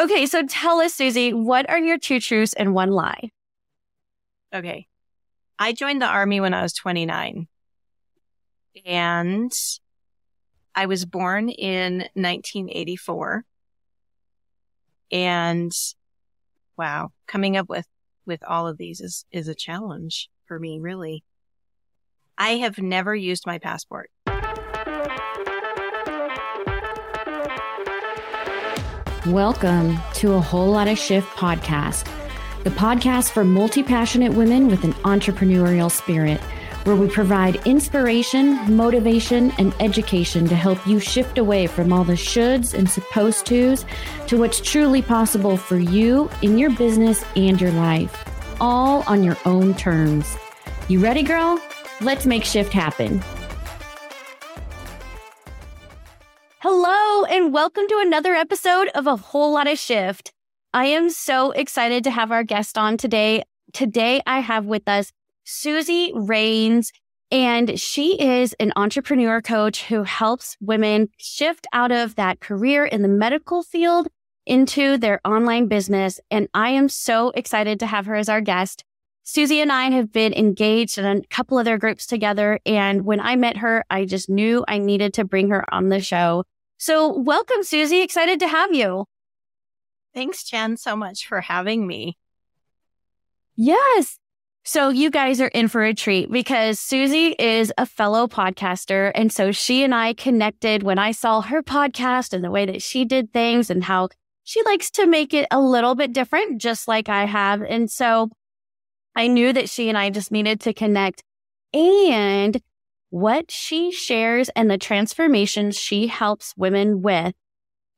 Okay, so tell us, Suzy, what are your two truths and one lie? Okay. I joined the army when I was 29 and I was born in 1984 and wow, coming up with, with all of these is, is a challenge for me, really. I have never used my passport. Welcome to a Whole Lot of Shift podcast, the podcast for multi passionate women with an entrepreneurial spirit, where we provide inspiration, motivation, and education to help you shift away from all the shoulds and supposed tos to what's truly possible for you in your business and your life, all on your own terms. You ready, girl? Let's make shift happen. Hello, and welcome to another episode of A Whole Lot of Shift. I am so excited to have our guest on today. Today, I have with us Suzy Wraines, and she is an entrepreneur coach who helps women shift out of that career in the medical field into their online business. And I am so excited to have her as our guest. Suzy and I have been engaged in a couple other groups together. And when I met her, I just knew I needed to bring her on the show. So welcome, Suzy. Excited to have you. Thanks, Jen, so much for having me. Yes. So you guys are in for a treat because Suzy is a fellow podcaster. And so she and I connected when I saw her podcast and the way that she did things and how she likes to make it a little bit different, just like I have. And so I knew that she and I just needed to connect. And what she shares and the transformations she helps women with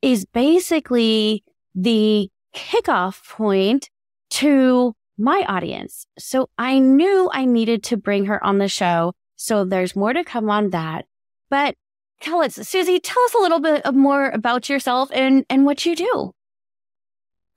is basically the kickoff point to my audience. So I knew I needed to bring her on the show. So there's more to come on that. But tell us, Suzy, tell us a little bit more about yourself and, and what you do.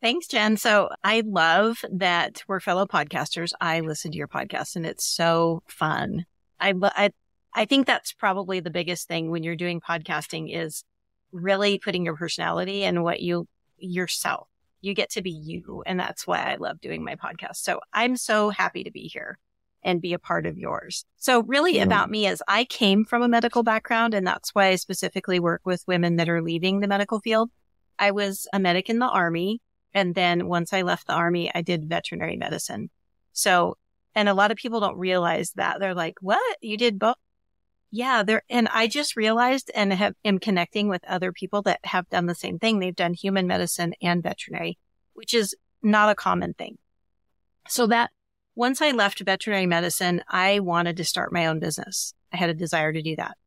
Thanks, Jen. So I love that we're fellow podcasters. I listen to your podcast and it's so fun. I, I, I think that's probably the biggest thing when you're doing podcasting is really putting your personality and what you yourself. You get to be you. And that's why I love doing my podcast. So I'm so happy to be here and be a part of yours. So really about me is I came from a medical background and that's why I specifically work with women that are leaving the medical field. I was a medic in the army and then once I left the army, I did veterinary medicine. So, and a lot of people don't realize that. They're like, what? You did both? Yeah, there, and I just realized and have, am connecting with other people that have done the same thing. They've done human medicine and veterinary, which is not a common thing. So that once I left veterinary medicine, I wanted to start my own business. I had a desire to do that.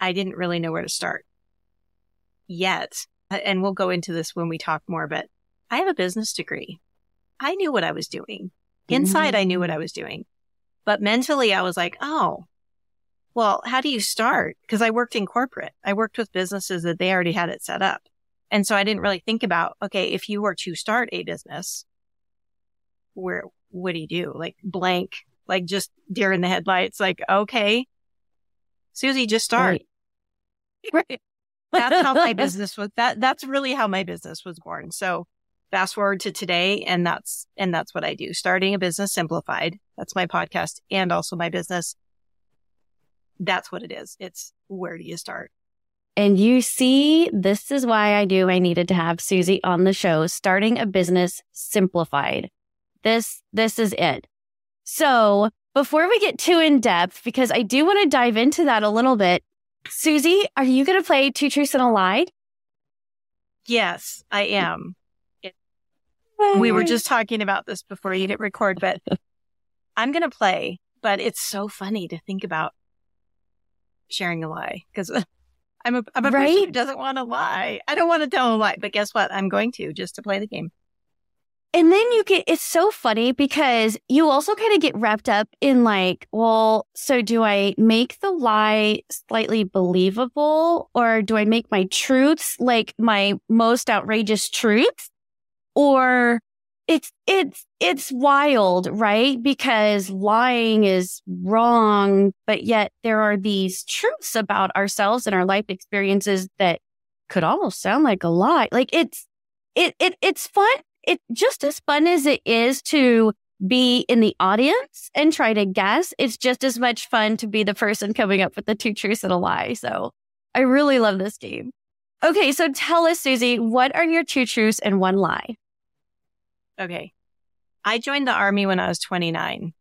I didn't really know where to start yet and we'll go into this when we talk more, but I have a business degree. I knew what I was doing. Inside. I knew what I was doing, but mentally, I was like, oh, well, how do you start? Because I worked in corporate. I worked with businesses that they already had it set up. And so I didn't really think about, okay, if you were to start a business, where, what do you do? Like blank, like just deer in the headlights, like, okay, Suzy, just start. Right. right that's how my business was that that's really how my business was born. So fast forward to today and that's and that's what i do. Starting a business simplified that's my podcast and also my business. That's what it is. It's where do you start? And you see this is why i knew i needed to have suzy on the show starting a business simplified. This this is it. So before we get too in depth because i do want to dive into that a little bit Suzy, are you going to play Two Truths and a Lie? Yes, I am. we were just talking about this before you hit record, but I'm going to play. But it's so funny to think about sharing a lie because I'm a, I'm a right? person who doesn't want to lie. I don't want to tell a lie, but guess what? I'm going to just to play the game. And then you get, it's so funny because you also kind of get wrapped up in like, well, so do I make the lie slightly believable or do I make my truths like my most outrageous truths? Or it's, it's, it's wild, right? Because lying is wrong, but yet there are these truths about ourselves and our life experiences that could almost sound like a lie. Like it's, it, it, it's fun. It just as fun as it is to be in the audience and try to guess. It's just as much fun to be the person coming up with the two truths and a lie. So I really love this game. Okay. So tell us, Suzy, what are your two truths and one lie? Okay. I joined the army when I was 29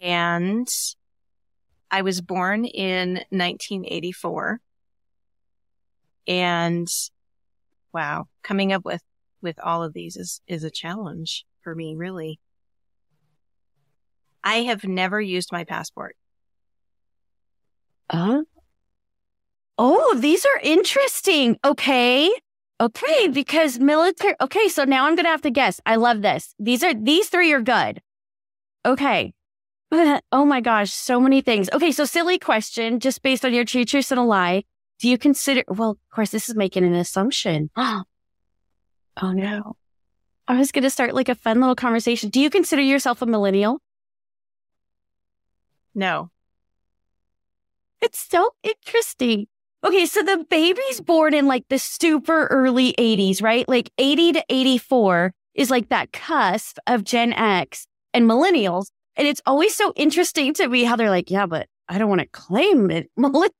and I was born in 1984. And wow, coming up with, with all of these is, is a challenge for me, really. I have never used my passport. Uh, oh, these are interesting. Okay. Okay. Because military. Okay. So now I'm going to have to guess. I love this. These are, these three are good. Okay. oh my gosh. So many things. Okay. So silly question, just based on your true truth and a lie. Do you consider, well, of course, this is making an assumption. oh no. I was going to start like a fun little conversation. Do you consider yourself a millennial? No. It's so interesting. Okay, so the baby's born in like the super early 80s, right? Like 80 to 84 is like that cusp of Gen X and millennials. And it's always so interesting to me how they're like, yeah, but I don't want to claim it millennial.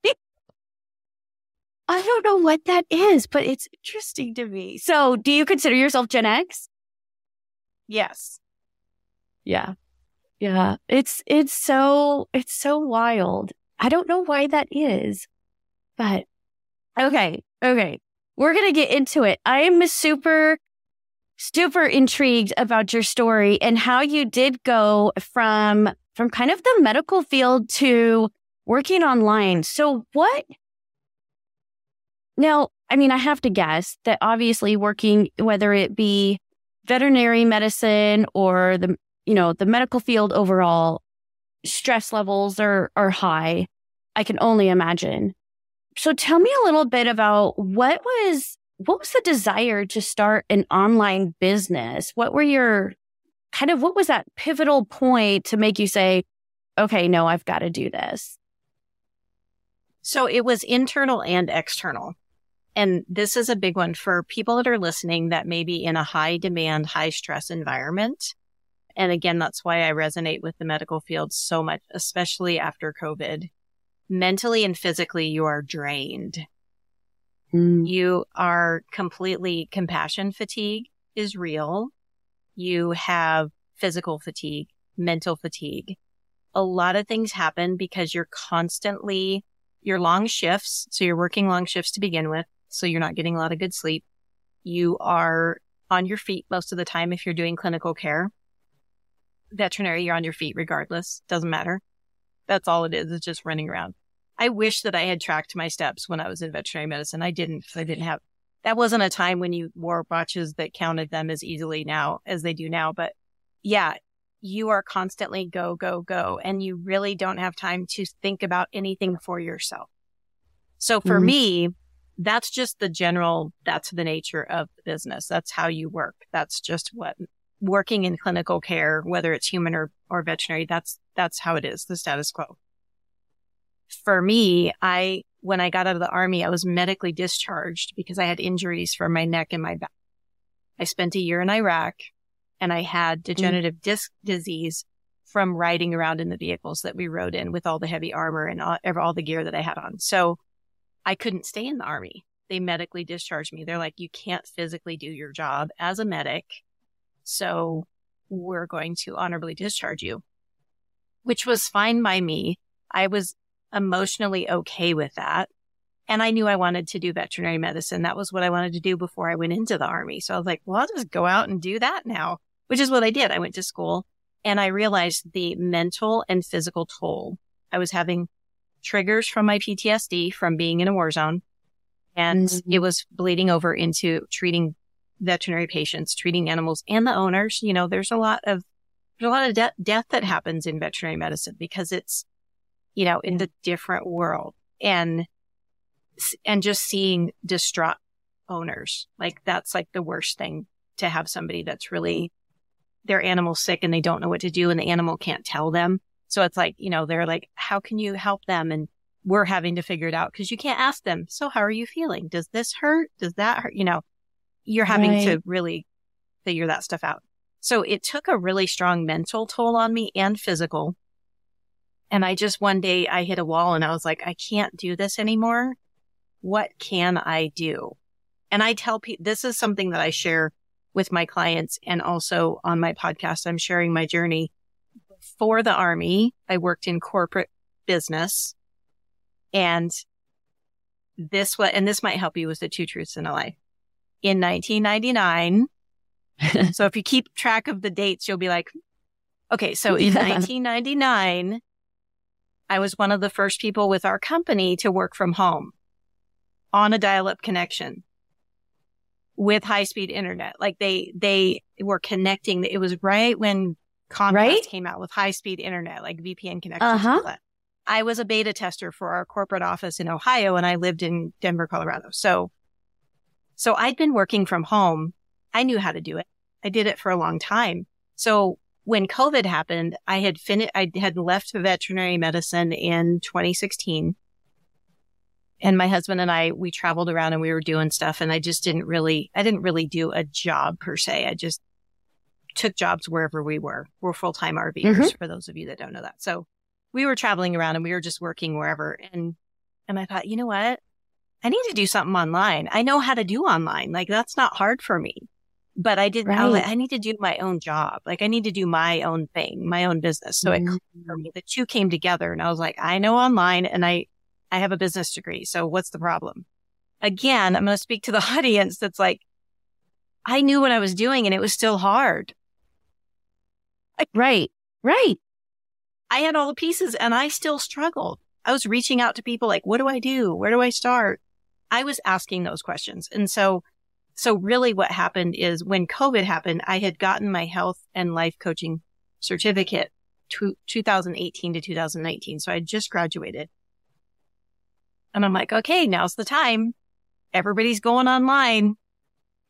I don't know what that is, but it's interesting to me. So, do you consider yourself Gen X? Yes. Yeah. Yeah. It's, it's so, it's so wild. I don't know why that is, but okay. Okay. We're going to get into it. I am super, super intrigued about your story and how you did go from, from kind of the medical field to working online. So what, now, I mean, I have to guess that obviously working, whether it be veterinary medicine or the, you know, the medical field overall, stress levels are, are high. I can only imagine. So tell me a little bit about what was, what was the desire to start an online business? What were your kind of, what was that pivotal point to make you say, okay, no, I've got to do this? So it was internal and external. And this is a big one for people that are listening that may be in a high demand, high stress environment. And again, that's why I resonate with the medical field so much, especially after COVID. Mentally and physically, you are drained. Mm. You are completely compassion fatigue is real. You have physical fatigue, mental fatigue. A lot of things happen because you're constantly, your long shifts. So you're working long shifts to begin with so you're not getting a lot of good sleep. You are on your feet most of the time if you're doing clinical care. Veterinary, you're on your feet regardless. Doesn't matter. That's all it is. It's just running around. I wish that I had tracked my steps when I was in veterinary medicine. I didn't. I didn't have, that wasn't a time when you wore watches that counted them as easily now as they do now. But yeah, you are constantly go, go, go, and you really don't have time to think about anything for yourself. So for mm-hmm. me, that's just the general, that's the nature of the business. That's how you work. That's just what working in clinical care, whether it's human or, or veterinary, that's, that's how it is, the status quo. For me, I, when I got out of the army, I was medically discharged because I had injuries from my neck and my back. I spent a year in Iraq and I had mm. degenerative mm. disc disease from riding around in the vehicles that we rode in with all the heavy armor and all, all the gear that I had on. So I couldn't stay in the army. They medically discharged me. They're like, you can't physically do your job as a medic. So we're going to honorably discharge you, which was fine by me. I was emotionally okay with that. And I knew I wanted to do veterinary medicine. That was what I wanted to do before I went into the army. So I was like, well, I'll just go out and do that now, which is what I did. I went to school and I realized the mental and physical toll I was having triggers from my PTSD from being in a war zone. And mm-hmm. it was bleeding over into treating veterinary patients, treating animals and the owners. You know, there's a lot of, there's a lot of de- death that happens in veterinary medicine because it's, you know, in the different world and, and just seeing distraught owners. Like that's like the worst thing to have somebody that's really, their animal sick and they don't know what to do and the animal can't tell them. So it's like, you know, they're like, how can you help them? And we're having to figure it out because you can't ask them. So how are you feeling? Does this hurt? Does that hurt? You know, you're having right. to really figure that stuff out. So it took a really strong mental toll on me and physical. And I just one day I hit a wall and I was like, I can't do this anymore. What can I do? And I tell people this is something that I share with my clients and also on my podcast. I'm sharing my journey. Before the army, I worked in corporate business and this what, and this might help you with the two truths in a life. In 1999, so if you keep track of the dates, you'll be like, okay, so in 1999, I was one of the first people with our company to work from home on a dial up connection with high speed internet. Like they, they were connecting. It was right when Comcast right? came out with high speed internet, like VPN connections. Uh-huh. I was a beta tester for our corporate office in Ohio and I lived in Denver, Colorado. So, so I'd been working from home. I knew how to do it. I did it for a long time. So when COVID happened, I had finished, I had left veterinary medicine in 2016. And my husband and I, we traveled around and we were doing stuff and I just didn't really, I didn't really do a job per se. I just took jobs wherever we were. We're full-time RVers mm-hmm. for those of you that don't know that. So we were traveling around and we were just working wherever. And, and I thought, you know what? I need to do something online. I know how to do online. Like that's not hard for me, but I didn't, right. I, like, I, need to do my own job. Like I need to do my own thing, my own business. So mm-hmm. it, for me, the two came together and I was like, I know online and I, I have a business degree. So what's the problem? Again, I'm going to speak to the audience that's like, I knew what I was doing and it was still hard. Right. Right. I had all the pieces and I still struggled. I was reaching out to people like, what do I do? Where do I start? I was asking those questions. And so, so really what happened is when COVID happened, I had gotten my health and life coaching certificate to 2018 to 2019. So I just graduated. And I'm like, okay, now's the time. Everybody's going online.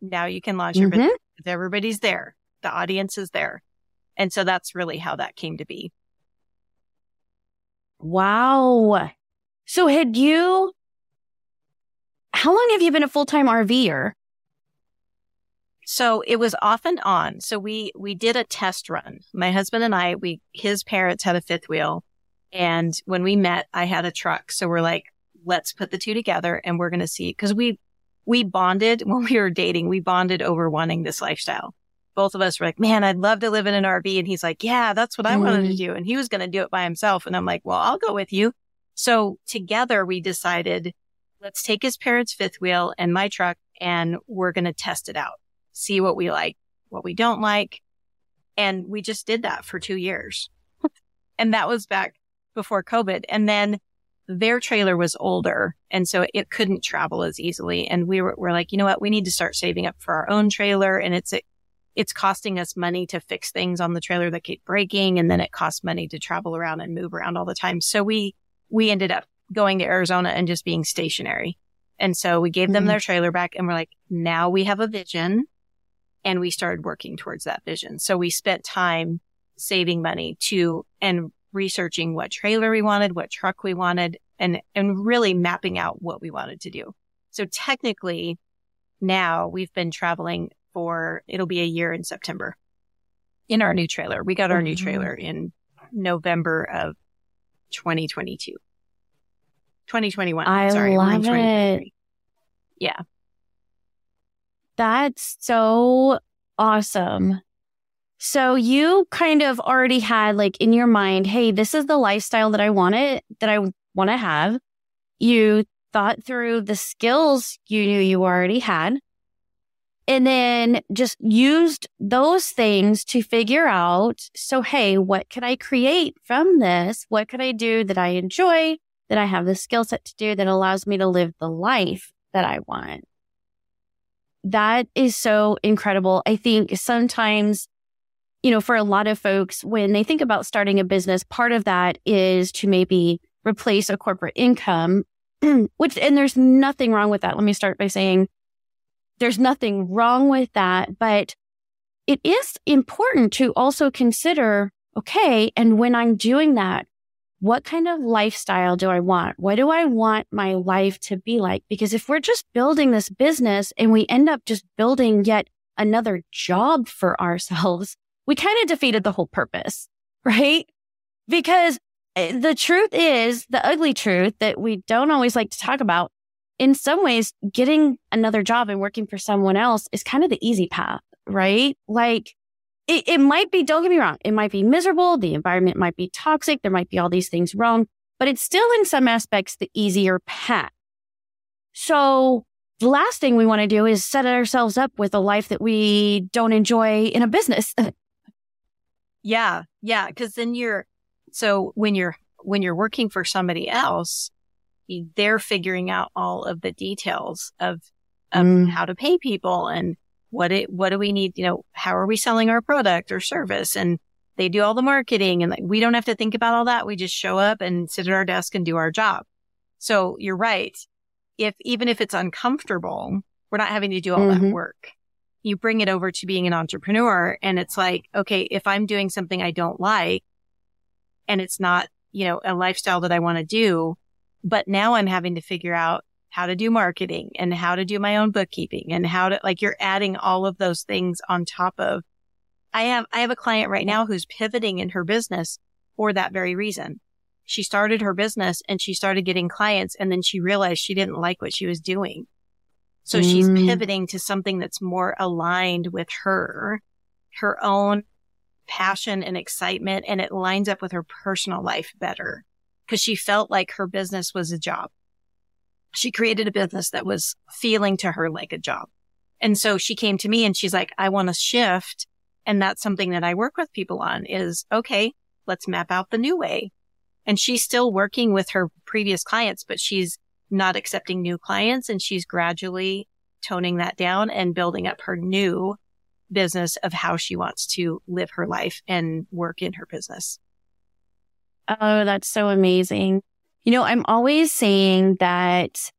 Now you can launch your mm-hmm. business. Everybody's there. The audience is there. And so that's really how that came to be. Wow. So had you, how long have you been a full-time RVer? So it was off and on. So we, we did a test run. My husband and I, we, his parents had a fifth wheel. And when we met, I had a truck. So we're like, let's put the two together and we're going to see. Cause we, we bonded when we were dating. We bonded over wanting this lifestyle both of us were like, man, I'd love to live in an RV. And he's like, yeah, that's what I mm. wanted to mm. do. And he was going to do it by himself. And I'm like, well, I'll go with you. So together we decided, let's take his parents' fifth wheel and my truck and we're going to test it out, see what we like, what we don't like. And we just did that for two years. and that was back before COVID. And then their trailer was older. And so it couldn't travel as easily. And we were, were like, you know what? We need to start saving up for our own trailer. And it's it's costing us money to fix things on the trailer that keep breaking. And then it costs money to travel around and move around all the time. So we, we ended up going to Arizona and just being stationary. And so we gave them mm-hmm. their trailer back and we're like, now we have a vision and we started working towards that vision. So we spent time saving money to and researching what trailer we wanted, what truck we wanted and, and really mapping out what we wanted to do. So technically now we've been traveling for it'll be a year in September in our new trailer. We got our new mm-hmm. trailer in November of 2022. 2021. I sorry, love it. Yeah. That's so awesome. So you kind of already had like in your mind, hey, this is the lifestyle that I want it, that I want to have. You thought through the skills you knew you already had and then just used those things to figure out. So, hey, what could I create from this? What could I do that I enjoy, that I have the skill set to do that allows me to live the life that I want? That is so incredible. I think sometimes, you know, for a lot of folks, when they think about starting a business, part of that is to maybe replace a corporate income, which, and there's nothing wrong with that. Let me start by saying there's nothing wrong with that, but it is important to also consider, okay, and when I'm doing that, what kind of lifestyle do I want? What do I want my life to be like? Because if we're just building this business and we end up just building yet another job for ourselves, we kind of defeated the whole purpose, right? Because eh, the truth is the ugly truth that we don't always like to talk about. In some ways, getting another job and working for someone else is kind of the easy path, right? Like it, it might be, don't get me wrong, it might be miserable. The environment might be toxic. There might be all these things wrong, but it's still in some aspects the easier path. So the last thing we want to do is set ourselves up with a life that we don't enjoy in a business. yeah. Yeah. Cause then you're, so when you're, when you're working for somebody else, they're figuring out all of the details of, of mm. how to pay people and what it, what do we need? You know, how are we selling our product or service? And they do all the marketing and like, we don't have to think about all that. We just show up and sit at our desk and do our job. So you're right. If even if it's uncomfortable, we're not having to do all mm-hmm. that work. You bring it over to being an entrepreneur and it's like, okay, if I'm doing something I don't like and it's not, you know, a lifestyle that I want to do, but now I'm having to figure out how to do marketing and how to do my own bookkeeping and how to like you're adding all of those things on top of I have I have a client right now who's pivoting in her business for that very reason. She started her business and she started getting clients and then she realized she didn't like what she was doing. So mm. she's pivoting to something that's more aligned with her, her own passion and excitement and it lines up with her personal life better because she felt like her business was a job she created a business that was feeling to her like a job. And so she came to me and she's like, I want to shift. And that's something that I work with people on is, okay, let's map out the new way. And she's still working with her previous clients, but she's not accepting new clients and she's gradually toning that down and building up her new business of how she wants to live her life and work in her business. Oh, that's so amazing. You know, I'm always saying that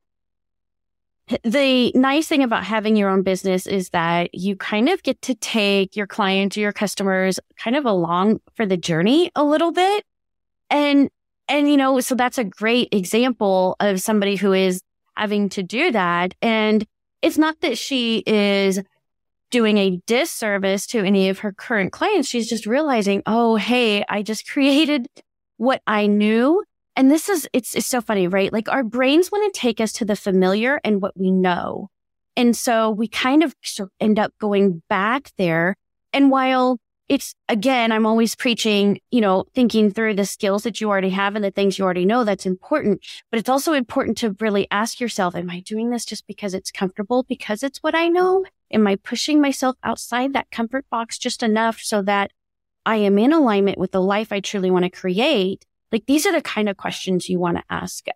the nice thing about having your own business is that you kind of get to take your clients or your customers kind of along for the journey a little bit. And, and, you know, so that's a great example of somebody who is having to do that. And it's not that she is doing a disservice to any of her current clients. She's just realizing, oh, hey, I just created what I knew and this is, it's, it's so funny, right? Like our brains want to take us to the familiar and what we know. And so we kind of end up going back there. And while it's again, I'm always preaching, you know, thinking through the skills that you already have and the things you already know. That's important. But it's also important to really ask yourself, am I doing this just because it's comfortable? Because it's what I know? Am I pushing myself outside that comfort box just enough so that I am in alignment with the life I truly want to create? Like these are the kind of questions you want to ask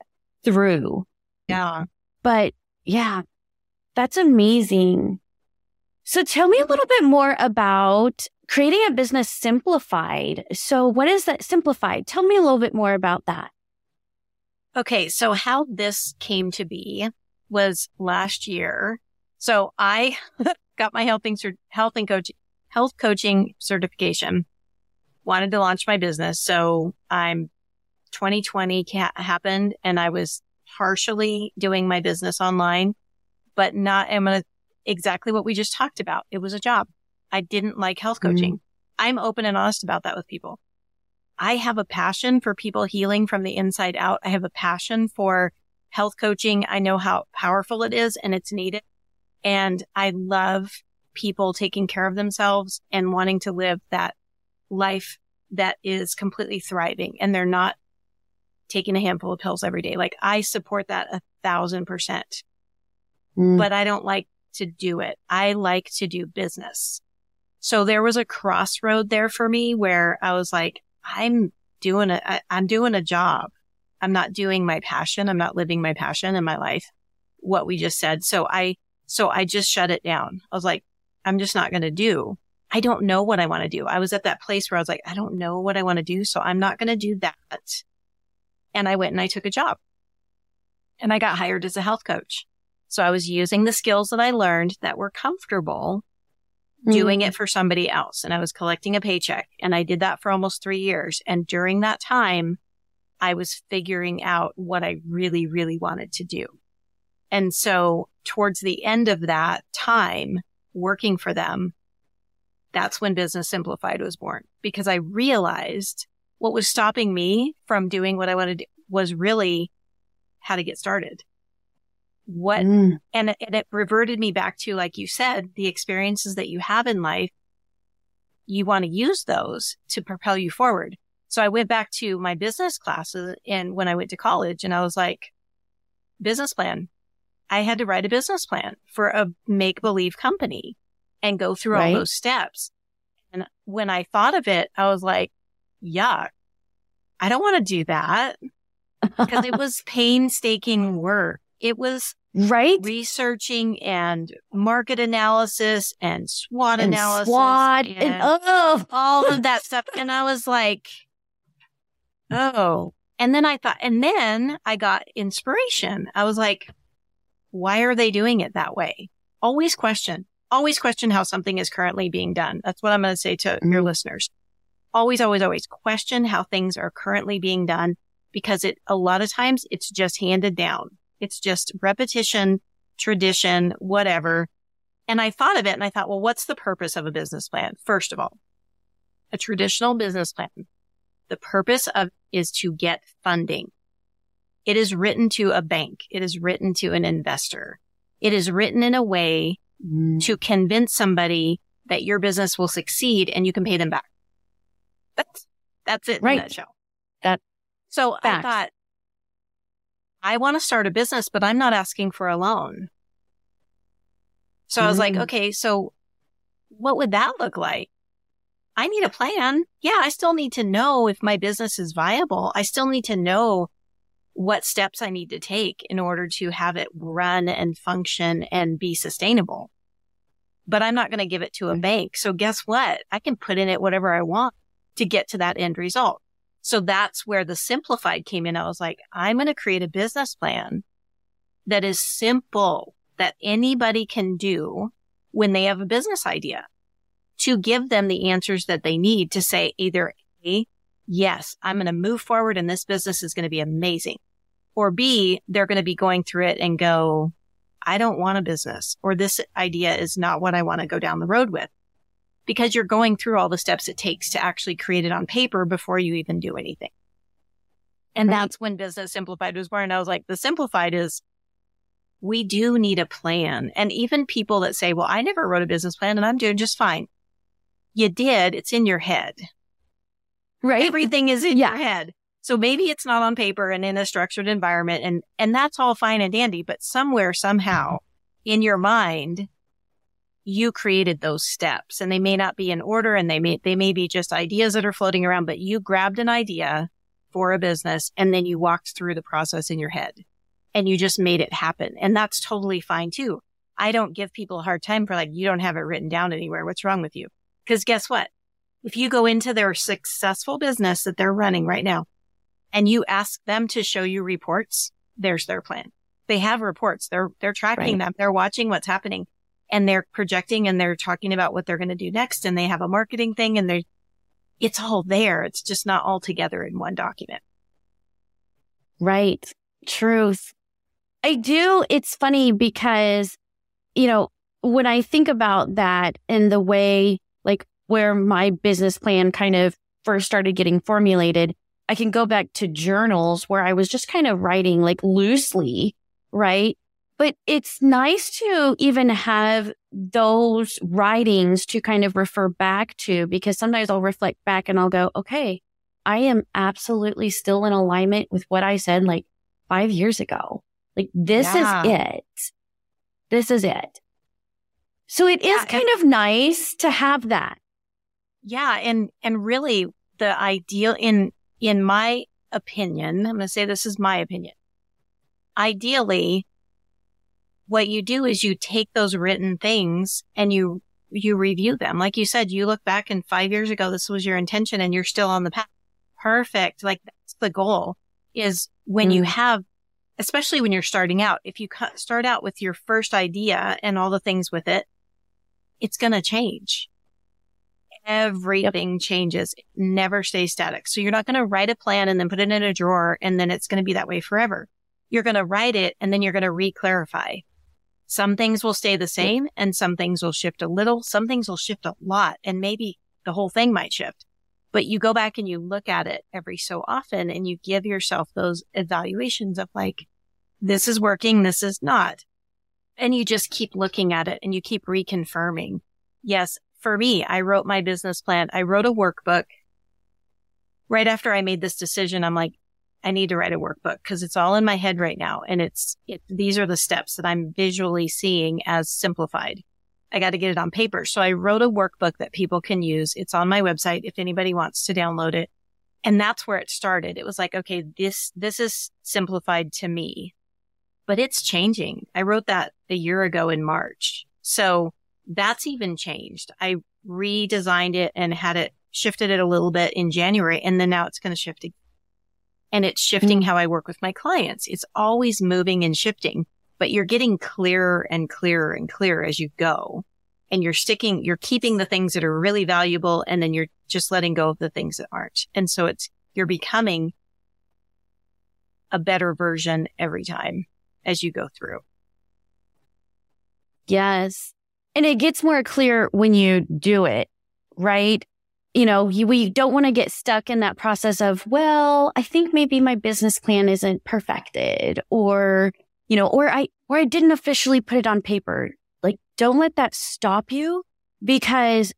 through. Yeah. But yeah, that's amazing. So tell me a little bit more about creating a business simplified. So what is that simplified? Tell me a little bit more about that. Okay. So how this came to be was last year. So I got my health, health and coach, health coaching certification, wanted to launch my business. So I'm 2020 happened and I was partially doing my business online, but not I'm gonna, exactly what we just talked about. It was a job. I didn't like health mm-hmm. coaching. Mm-hmm. I'm open and honest about that with people. I have a passion for people healing from the inside out. I have a passion for health coaching. I know how powerful it is and it's needed. And I love people taking care of themselves and wanting to live that life that is completely thriving and they're not taking a handful of pills every day. Like I support that a thousand percent, mm. but I don't like to do it. I like to do business. So there was a crossroad there for me where I was like, I'm doing a, I, I'm doing a job. I'm not doing my passion. I'm not living my passion in my life. What we just said. So I, so I just shut it down. I was like, I'm just not going to do. I don't know what I want to do. I was at that place where I was like, I don't know what I want to do. So I'm not going to do that. And I went and I took a job and I got hired as a health coach. So I was using the skills that I learned that were comfortable mm-hmm. doing it for somebody else. And I was collecting a paycheck and I did that for almost three years. And during that time, I was figuring out what I really, really wanted to do. And so towards the end of that time working for them, that's when Business Simplified was born because I realized what was stopping me from doing what I wanted was really how to get started. What, mm. and, and it reverted me back to, like you said, the experiences that you have in life. You want to use those to propel you forward. So I went back to my business classes and when I went to college and I was like, business plan. I had to write a business plan for a make believe company and go through right. all those steps. And when I thought of it, I was like, yuck, I don't want to do that because it was painstaking work. It was right researching and market analysis and SWOT and analysis, SWOT and, and oh. all of that stuff. And I was like, oh. And then I thought, and then I got inspiration. I was like, why are they doing it that way? Always question always question how something is currently being done. That's what I'm going to say to mm-hmm. your listeners. Always, always, always question how things are currently being done because it, a lot of times it's just handed down. It's just repetition, tradition, whatever. And I thought of it and I thought, well, what's the purpose of a business plan? First of all, a traditional business plan. The purpose of is to get funding. It is written to a bank. It is written to an investor. It is written in a way mm. to convince somebody that your business will succeed and you can pay them back. That's, that's it right. in a nutshell. That, so I thought, I want to start a business, but I'm not asking for a loan. So mm. I was like, mm. okay, so what would that look like? I need a plan. Yeah, I still need to know if my business is viable. I still need to know what steps I need to take in order to have it run and function and be sustainable. But I'm not going to give it to a mm-hmm. bank. So guess what? I can put in it whatever I want to get to that end result. So that's where the simplified came in. I was like, I'm going to create a business plan that is simple that anybody can do when they have a business idea to give them the answers that they need to say either A, yes, I'm going to move forward and this business is going to be amazing. Or B, they're going to be going through it and go, I don't want a business or this idea is not what I want to go down the road with because you're going through all the steps it takes to actually create it on paper before you even do anything. And right. that's when business simplified was born. I was like, the simplified is we do need a plan. And even people that say, well, I never wrote a business plan and I'm doing just fine. You did. It's in your head right? Everything is in yeah. your head. So maybe it's not on paper and in a structured environment and, and that's all fine and dandy, but somewhere, somehow mm-hmm. in your mind, you created those steps and they may not be in order and they may, they may be just ideas that are floating around, but you grabbed an idea for a business and then you walked through the process in your head and you just made it happen. And that's totally fine too. I don't give people a hard time for like, you don't have it written down anywhere. What's wrong with you? Cause guess what? If you go into their successful business that they're running right now and you ask them to show you reports, there's their plan. They have reports. They're, they're tracking right. them. They're watching what's happening and they're projecting and they're talking about what they're going to do next. And they have a marketing thing and they're, it's all there. It's just not all together in one document. Right. Truth. I do. It's funny because, you know, when I think about that and the way like where my business plan kind of first started getting formulated, I can go back to journals where I was just kind of writing like loosely, right? But it's nice to even have those writings to kind of refer back to because sometimes I'll reflect back and I'll go, okay, I am absolutely still in alignment with what I said like five years ago. Like this yeah. is it. This is it. So it is yeah, kind of nice to have that. Yeah. And, and really the ideal in, in my opinion, I'm going to say this is my opinion. Ideally, what you do is you take those written things and you, you review them. Like you said, you look back and five years ago, this was your intention and you're still on the path. Perfect. Like that's the goal is when mm. you have, especially when you're starting out, if you start out with your first idea and all the things with it, it's going to change everything changes, it never stays static. So you're not going to write a plan and then put it in a drawer and then it's going to be that way forever. You're going to write it and then you're going to re-clarify. Some things will stay the same and some things will shift a little. Some things will shift a lot and maybe the whole thing might shift. But you go back and you look at it every so often and you give yourself those evaluations of like, this is working, this is not. And you just keep looking at it and you keep reconfirming. Yes, for me, I wrote my business plan. I wrote a workbook. Right after I made this decision, I'm like, I need to write a workbook because it's all in my head right now. And it's, it, these are the steps that I'm visually seeing as simplified. I got to get it on paper. So I wrote a workbook that people can use. It's on my website if anybody wants to download it. And that's where it started. It was like, okay, this, this is simplified to me, but it's changing. I wrote that a year ago in March. So that's even changed. I redesigned it and had it shifted it a little bit in January and then now it's going to shift. And it's shifting mm-hmm. how I work with my clients. It's always moving and shifting, but you're getting clearer and clearer and clearer as you go. And you're sticking, you're keeping the things that are really valuable and then you're just letting go of the things that aren't. And so it's, you're becoming a better version every time as you go through. Yes. And it gets more clear when you do it, right? You know, you, we don't want to get stuck in that process of, well, I think maybe my business plan isn't perfected or, you know, or I, or I didn't officially put it on paper. Like, don't let that stop you because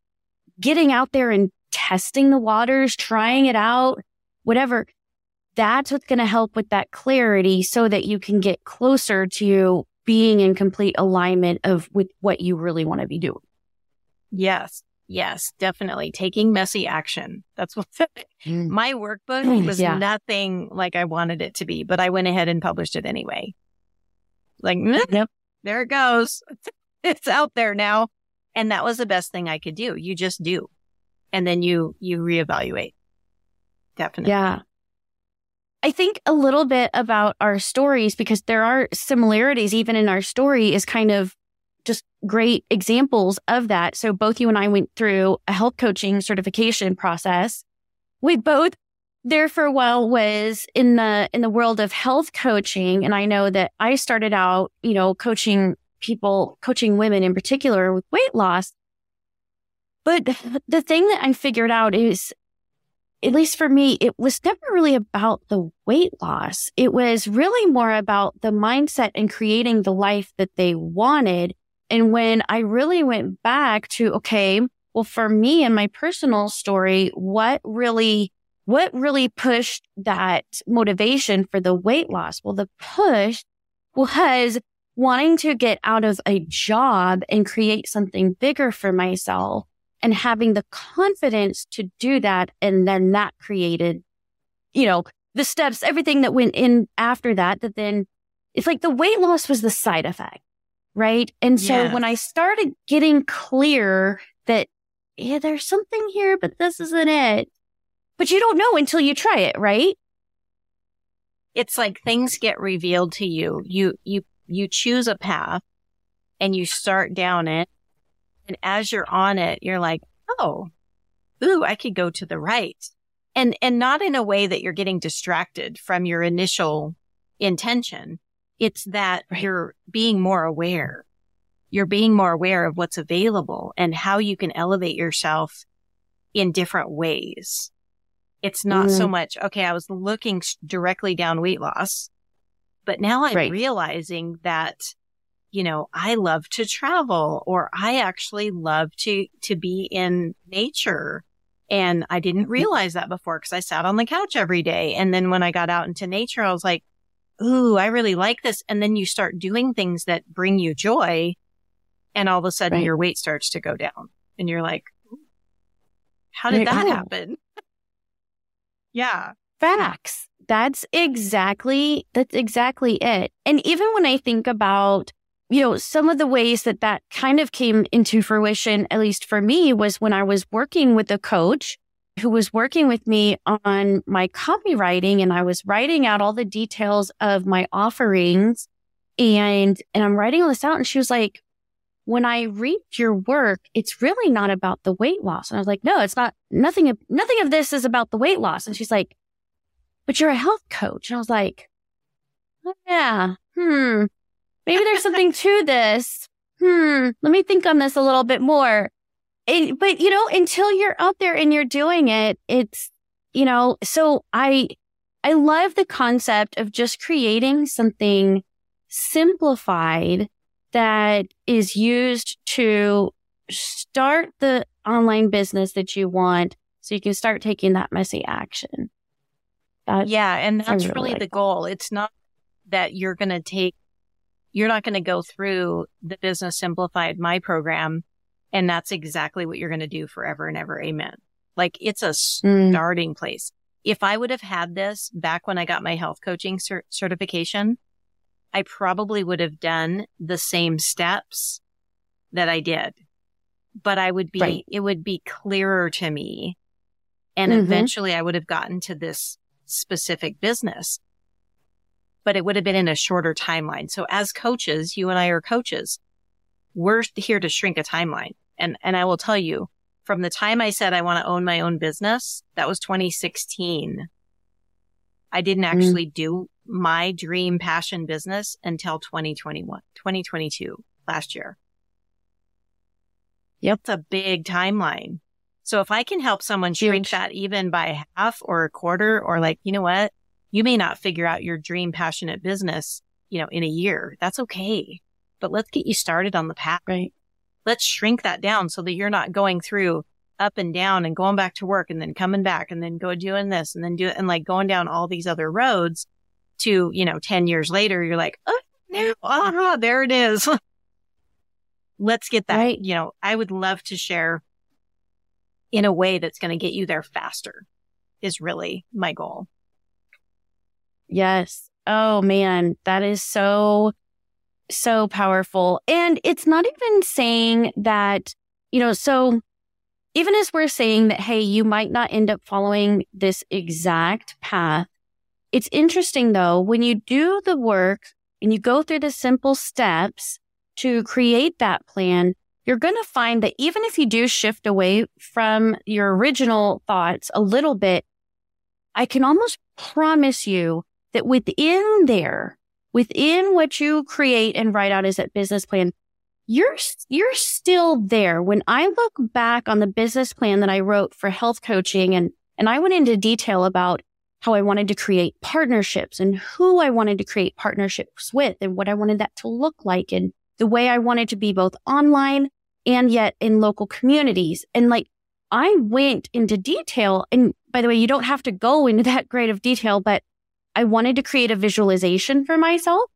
getting out there and testing the waters, trying it out, whatever, that's what's going to help with that clarity so that you can get closer to being in complete alignment of with what you really want to be doing. Yes. Yes, definitely. Taking messy action. That's what mm. my workbook was yeah. nothing like I wanted it to be, but I went ahead and published it anyway. Like, yep. there it goes. It's out there now. And that was the best thing I could do. You just do. And then you, you reevaluate. Definitely. Yeah. I think a little bit about our stories because there are similarities even in our story is kind of just great examples of that. So both you and I went through a health coaching certification process. We both there for a while was in the in the world of health coaching and I know that I started out, you know, coaching people, coaching women in particular with weight loss. But the thing that I figured out is at least for me, it was never really about the weight loss. It was really more about the mindset and creating the life that they wanted. And when I really went back to, okay, well, for me and my personal story, what really, what really pushed that motivation for the weight loss? Well, the push was wanting to get out of a job and create something bigger for myself and having the confidence to do that. And then that created, you know, the steps, everything that went in after that, that then it's like the weight loss was the side effect. Right. And so yes. when I started getting clear that, yeah, there's something here, but this isn't it. But you don't know until you try it, right? It's like things get revealed to you. You, you, you choose a path and you start down it and as you're on it, you're like, oh, ooh, I could go to the right. And, and not in a way that you're getting distracted from your initial intention. It's that you're being more aware. You're being more aware of what's available and how you can elevate yourself in different ways. It's not mm. so much, okay, I was looking directly down weight loss, but now I'm right. realizing that you know, I love to travel or I actually love to, to be in nature. And I didn't mm-hmm. realize that before because I sat on the couch every day. And then when I got out into nature, I was like, Ooh, I really like this. And then you start doing things that bring you joy. And all of a sudden right. your weight starts to go down and you're like, how did that happen? yeah. Facts. That's exactly, that's exactly it. And even when I think about you know, some of the ways that that kind of came into fruition, at least for me, was when I was working with a coach who was working with me on my copywriting and I was writing out all the details of my offerings and, and I'm writing all this out. And she was like, when I read your work, it's really not about the weight loss. And I was like, no, it's not. Nothing nothing of this is about the weight loss. And she's like, but you're a health coach. And I was like, yeah, hmm, maybe there's something to this. Hmm, let me think on this a little bit more. And, but you know, until you're out there and you're doing it, it's, you know, so I, I love the concept of just creating something simplified that is used to start the online business that you want so you can start taking that messy action. That, yeah. And that's really, really like the goal. It's not that you're going to take, you're not going to go through the business simplified my program. And that's exactly what you're going to do forever and ever. Amen. Like it's a mm. starting mm. place. If I would have had this back when I got my health coaching cert- certification, I probably would have done the same steps that I did, but I would be, right. it would be clearer to me. And mm-hmm. eventually I would have gotten to this specific business, but it would have been in a shorter timeline. So as coaches, you and I are coaches. We're here to shrink a timeline. And, and I will tell you from the time I said I want to own my own business, that was 2016. I didn't mm. actually mm. do my dream passion business until 2021, 2022 last year. Yep. It's a big timeline. So if I can help someone shrink Huge. that even by half or a quarter or like, you know what? You may not figure out your dream passionate business, you know, in a year. That's okay. But let's get you started on the path. Right. Let's shrink that down so that you're not going through up and down and going back to work and then coming back and then go doing this and then do it and like going down all these other roads to, you know, 10 years later, you're like, oh, no, aha, there it is. Let's get that. Right. You know, I would love to share in a way that's going to get you there faster is really my goal. Yes. Oh man, that is so, so powerful. And it's not even saying that, you know, so even as we're saying that, hey, you might not end up following this exact path, it's interesting though, when you do the work and you go through the simple steps to create that plan, you're going to find that even if you do shift away from your original thoughts a little bit, I can almost promise you that within there, within what you create and write out as that business plan, you're, you're still there. When I look back on the business plan that I wrote for health coaching and, and I went into detail about how I wanted to create partnerships and who I wanted to create partnerships with and what I wanted that to look like and the way I wanted to be both online and yet in local communities. And like I went into detail. And by the way, you don't have to go into that great of detail, but I wanted to create a visualization for myself.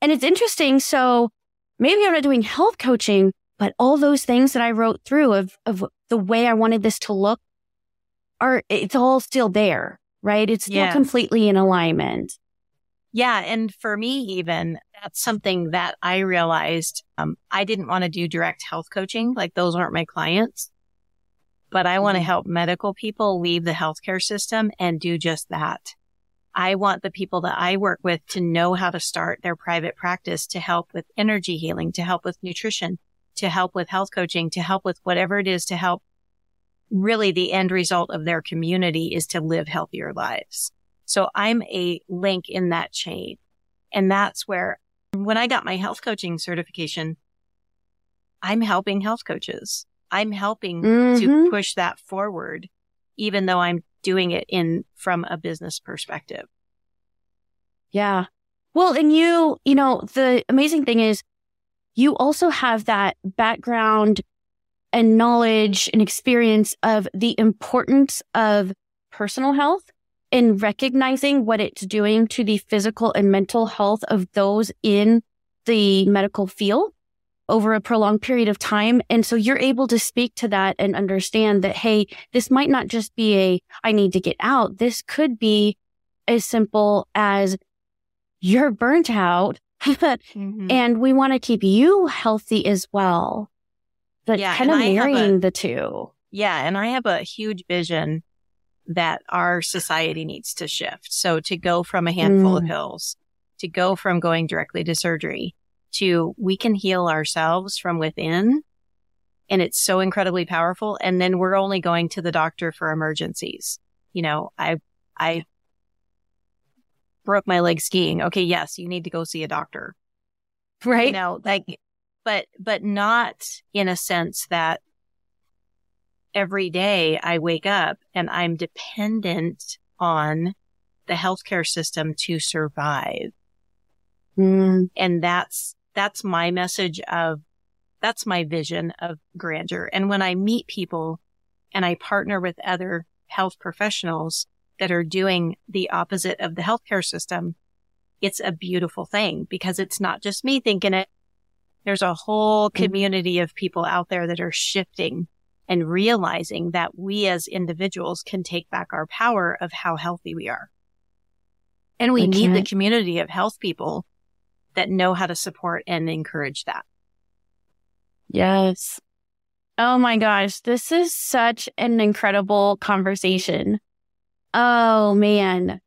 And it's interesting. So maybe I'm not doing health coaching, but all those things that I wrote through of, of the way I wanted this to look are, it's all still there right? It's still yes. completely in alignment. Yeah. And for me, even that's something that I realized um, I didn't want to do direct health coaching. Like those aren't my clients, but I want to mm-hmm. help medical people leave the healthcare system and do just that. I want the people that I work with to know how to start their private practice to help with energy healing, to help with nutrition, to help with health coaching, to help with whatever it is to help really the end result of their community is to live healthier lives. So I'm a link in that chain. And that's where when I got my health coaching certification, I'm helping health coaches. I'm helping mm-hmm. to push that forward, even though I'm doing it in from a business perspective. Yeah. Well, and you, you know, the amazing thing is you also have that background and knowledge and experience of the importance of personal health and recognizing what it's doing to the physical and mental health of those in the medical field over a prolonged period of time. And so you're able to speak to that and understand that, hey, this might not just be a, I need to get out. This could be as simple as you're burnt out mm-hmm. and we want to keep you healthy as well but yeah, kind of marrying a, the two. Yeah. And I have a huge vision that our society needs to shift. So to go from a handful mm. of pills, to go from going directly to surgery, to we can heal ourselves from within. And it's so incredibly powerful. And then we're only going to the doctor for emergencies. You know, I, I broke my leg skiing. Okay. Yes. You need to go see a doctor. Right. You know, like, but, but not in a sense that every day I wake up and I'm dependent on the healthcare system to survive. Mm. And that's, that's my message of, that's my vision of grandeur. And when I meet people and I partner with other health professionals that are doing the opposite of the healthcare system, it's a beautiful thing because it's not just me thinking it. There's a whole mm-hmm. community of people out there that are shifting and realizing that we as individuals can take back our power of how healthy we are. And we, we need the community of health people that know how to support and encourage that. Yes. Oh my gosh. This is such an incredible conversation. Oh man.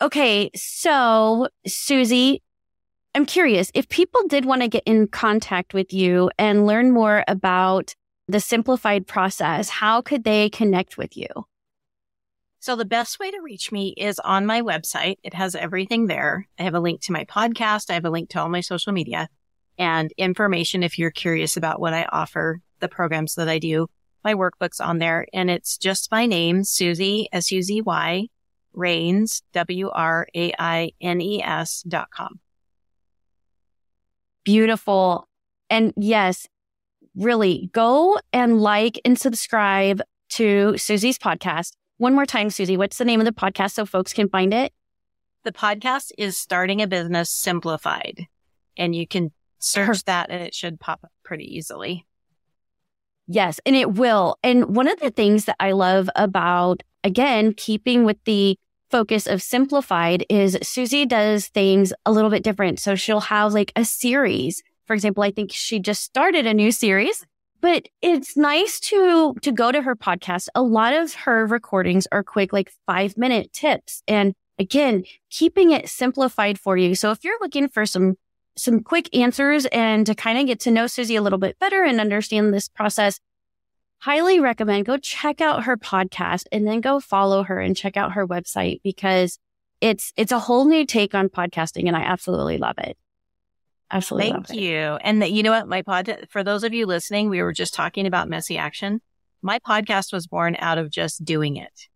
Okay. So Suzy, I'm curious if people did want to get in contact with you and learn more about the simplified process, how could they connect with you? So the best way to reach me is on my website. It has everything there. I have a link to my podcast. I have a link to all my social media and information if you're curious about what I offer, the programs that I do, my workbooks on there. And it's just my name, Suzy, S-U-Z-Y, Wraines, W-R-A-I-N-E-S dot com. Beautiful. And yes, really go and like and subscribe to Suzy's podcast. One more time, Suzy, what's the name of the podcast so folks can find it? The podcast is Starting a Business Simplified, and you can search that and it should pop up pretty easily. Yes, and it will. And one of the things that I love about, again, keeping with the focus of simplified is Suzy does things a little bit different. So she'll have like a series for example, I think she just started a new series, but it's nice to, to go to her podcast. A lot of her recordings are quick, like five minute tips. And again, keeping it simplified for you. So if you're looking for some, some quick answers and to kind of get to know Suzy a little bit better and understand this process, highly recommend go check out her podcast and then go follow her and check out her website because it's, it's a whole new take on podcasting and I absolutely love it. Absolutely. Thank you. And that, you know what? My pod, for those of you listening, we were just talking about messy action. My podcast was born out of just doing it.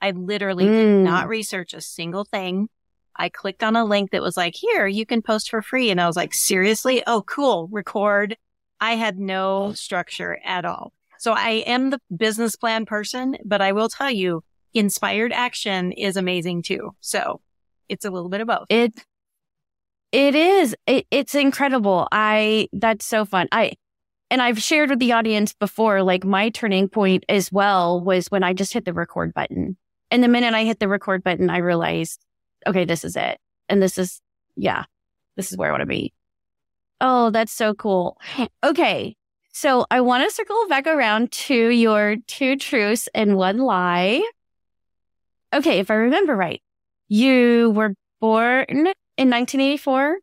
I literally mm. did not research a single thing. I clicked on a link that was like, here, you can post for free. And I was like, seriously? Oh, cool. Record. I had no structure at all. So I am the business plan person, but I will tell you, inspired action is amazing too. So it's a little bit of both. It it is. It, it's incredible. I, that's so fun. I, and I've shared with the audience before, like my turning point as well was when I just hit the record button. And the minute I hit the record button, I realized, okay, this is it. And this is, yeah, this is where I want to be. Oh, that's so cool. Okay. So I want to circle back around to your two truths and one lie. Okay. If I remember right, you were born in 1984.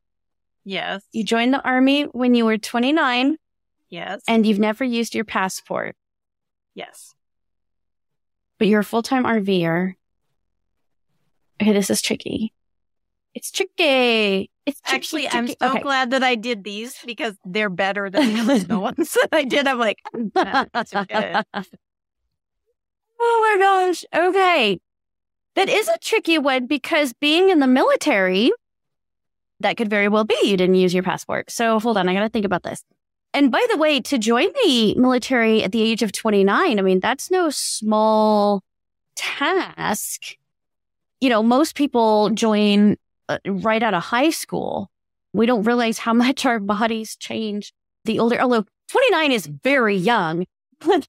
Yes. You joined the army when you were 29. Yes. And you've never used your passport. Yes. But you're a full time RVer. Okay, this is tricky. It's tricky. It's tricky, actually, tricky. I'm so okay. glad that I did these because they're better than the ones that I did. I'm like, nah, oh my gosh. Okay. That is a tricky one because being in the military, that could very well be you didn't use your passport. So hold on, I got to think about this. And by the way, to join the military at the age of 29, I mean, that's no small task. You know, most people join uh, right out of high school. We don't realize how much our bodies change the older, although 29 is very young. But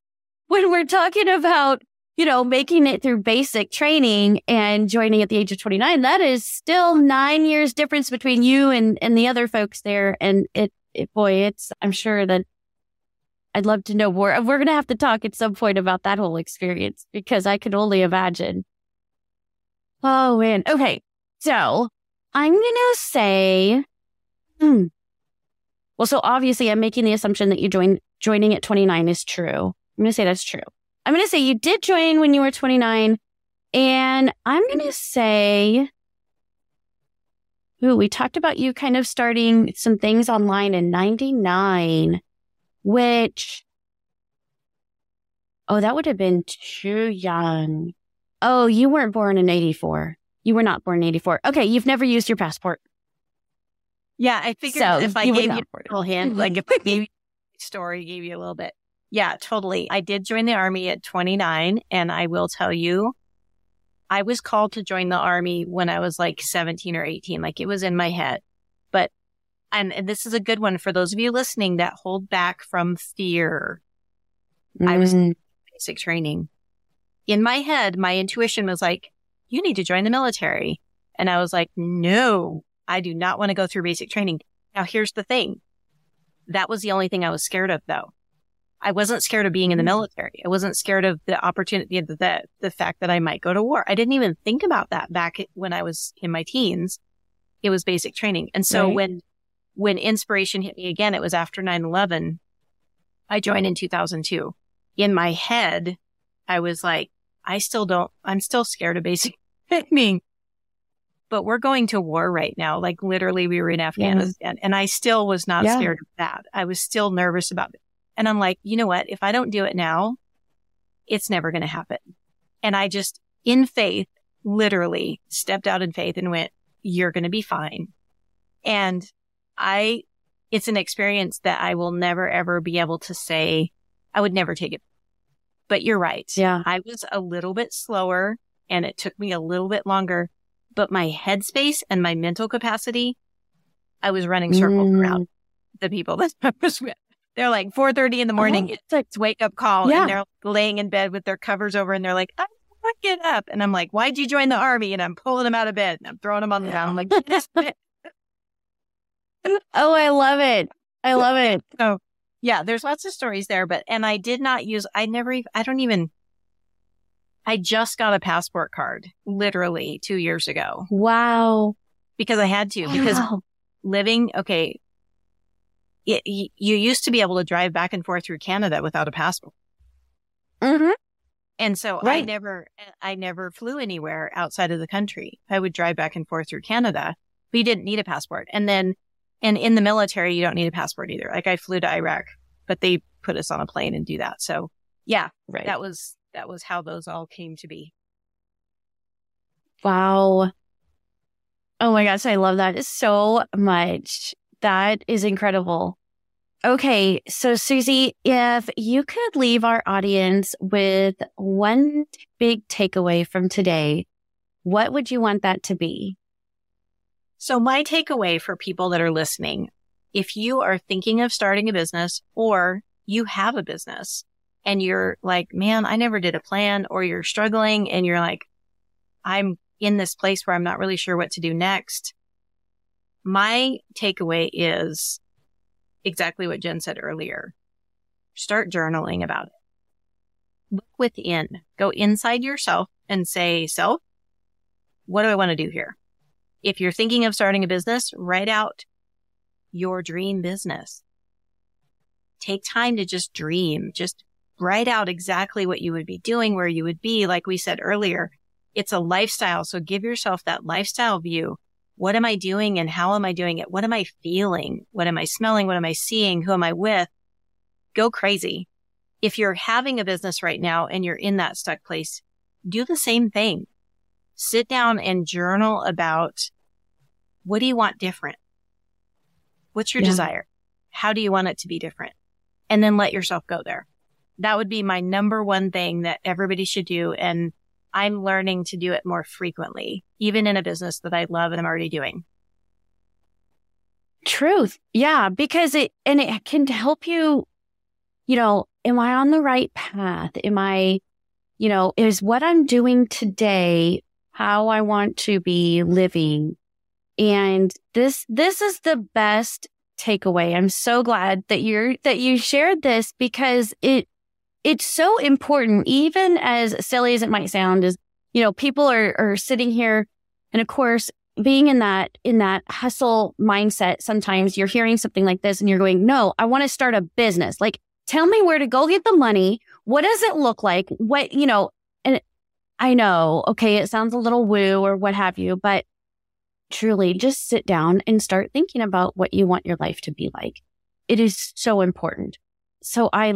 when we're talking about you know, making it through basic training and joining at the age of 29, that is still nine years difference between you and, and the other folks there. And it, it, boy, it's, I'm sure that I'd love to know more. We're going to have to talk at some point about that whole experience because I can only imagine. Oh man. Okay. So I'm going to say, hmm, Well, so obviously I'm making the assumption that you joined joining at 29 is true. I'm going to say that's true. I'm going to say you did join when you were 29 and I'm going to say Ooh, we talked about you kind of starting some things online in 99, which, oh, that would have been too young. Oh, you weren't born in 84. You were not born in 84. Okay, you've never used your passport. Yeah, I figured so if I gave you a little hint, like if I gave you a story, gave you a little bit. Yeah, totally. I did join the army at 29, and I will tell you, I was called to join the army when I was like 17 or 18. Like it was in my head. But, and, and this is a good one for those of you listening that hold back from fear. Mm. I was in mm. basic training. In my head, my intuition was like, you need to join the military. And I was like, no, I do not want to go through basic training. Now, here's the thing. That was the only thing I was scared of though. I wasn't scared of being in the mm-hmm. military. I wasn't scared of the opportunity, the, the, the fact that I might go to war. I didn't even think about that back when I was in my teens. It was basic training. And so right. when, when inspiration hit me again, it was after 9-11. I joined in 2002. In my head, I was like, I still don't, I'm still scared of basic training, but we're going to war right now. Like literally we were in Afghanistan and I still was not yeah. scared of that. I was still nervous about it. And I'm like, you know what? If I don't do it now, it's never going to happen. And I just, in faith, literally stepped out in faith and went, you're going to be fine. And I, it's an experience that I will never ever be able to say, I would never take it. But you're right. Yeah. I was a little bit slower and it took me a little bit longer, but my headspace and my mental capacity, I was running circles mm. around the people that I was with. They're like 4.30 in the uh-huh. morning. Oh, it's like wake up call. Yeah. And they're laying in bed with their covers over and they're like, I want to get up. And I'm like, why'd you join the army? And I'm pulling them out of bed and I'm throwing them on the ground. I'm like, oh, I love it. I love it. Oh, yeah, there's lots of stories there, but, and I did not use, I never, I don't even, I just got a passport card literally two years ago. Wow. Because I had to, because wow. living, okay, it, you used to be able to drive back and forth through Canada without a passport. Mm-hmm. And so right. I never, I never flew anywhere outside of the country. I would drive back and forth through Canada. but you didn't need a passport. And then, and in the military, you don't need a passport either. Like I flew to Iraq, but they put us on a plane and do that. So yeah, right. that was, that was how those all came to be. Wow. Oh my gosh, I love that so much. That is incredible. Okay. So Suzy, if you could leave our audience with one big takeaway from today, what would you want that to be? So my takeaway for people that are listening, if you are thinking of starting a business or you have a business and you're like, man, I never did a plan or you're struggling and you're like, I'm in this place where I'm not really sure what to do next my takeaway is exactly what Jen said earlier. Start journaling about it. Look within, go inside yourself and say, self, what do I want to do here? If you're thinking of starting a business, write out your dream business. Take time to just dream. Just write out exactly what you would be doing, where you would be. Like we said earlier, it's a lifestyle. So give yourself that lifestyle view what am I doing and how am I doing it? What am I feeling? What am I smelling? What am I seeing? Who am I with? Go crazy. If you're having a business right now and you're in that stuck place, do the same thing. Sit down and journal about what do you want different? What's your yeah. desire? How do you want it to be different? And then let yourself go there. That would be my number one thing that everybody should do. And I'm learning to do it more frequently, even in a business that I love and I'm already doing. Truth. Yeah. Because it, and it can help you, you know, am I on the right path? Am I, you know, is what I'm doing today how I want to be living? And this, this is the best takeaway. I'm so glad that you're, that you shared this because it, it's so important, even as silly as it might sound, is, you know, people are, are sitting here. And of course, being in that in that hustle mindset sometimes you're hearing something like this and you're going no i want to start a business. Like tell me where to go get the money. What does it look like? What you know and i know okay it sounds a little woo or what have you but truly just sit down and start thinking about what you want your life to be like. It is so important. So i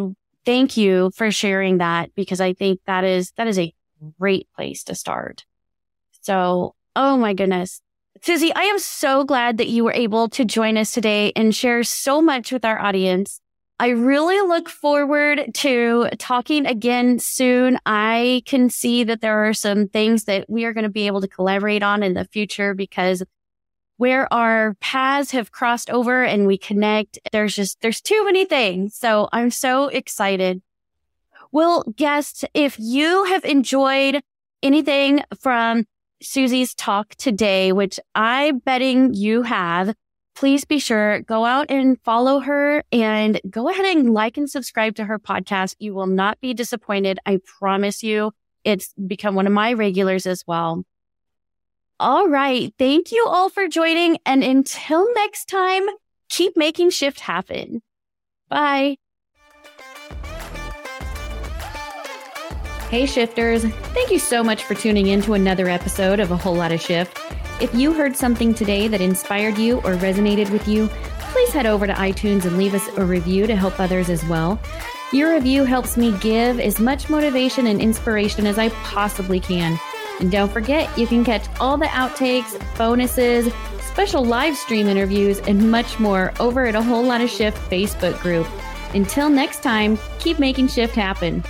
thank you for sharing that because i think that is that is a great place to start so oh my goodness Suzy, I am so glad that you were able to join us today and share so much with our audience. I really look forward to talking again soon. I can see that there are some things that we are going to be able to collaborate on in the future because where our paths have crossed over and we connect, there's just, there's too many things. So I'm so excited. Well, guests, if you have enjoyed anything from Suzy's talk today, which I'm betting you have, please be sure go out and follow her and go ahead and like and subscribe to her podcast. You will not be disappointed. I promise you. It's become one of my regulars as well. All right. Thank you all for joining. And until next time, keep making shift happen. Bye. Hey, shifters. Thank you so much for tuning in to another episode of A Whole Lot of Shift. If you heard something today that inspired you or resonated with you, please head over to iTunes and leave us a review to help others as well. Your review helps me give as much motivation and inspiration as I possibly can. And don't forget, you can catch all the outtakes, bonuses, special live stream interviews, and much more over at a whole lot of shift Facebook group. Until next time, keep making shift happen.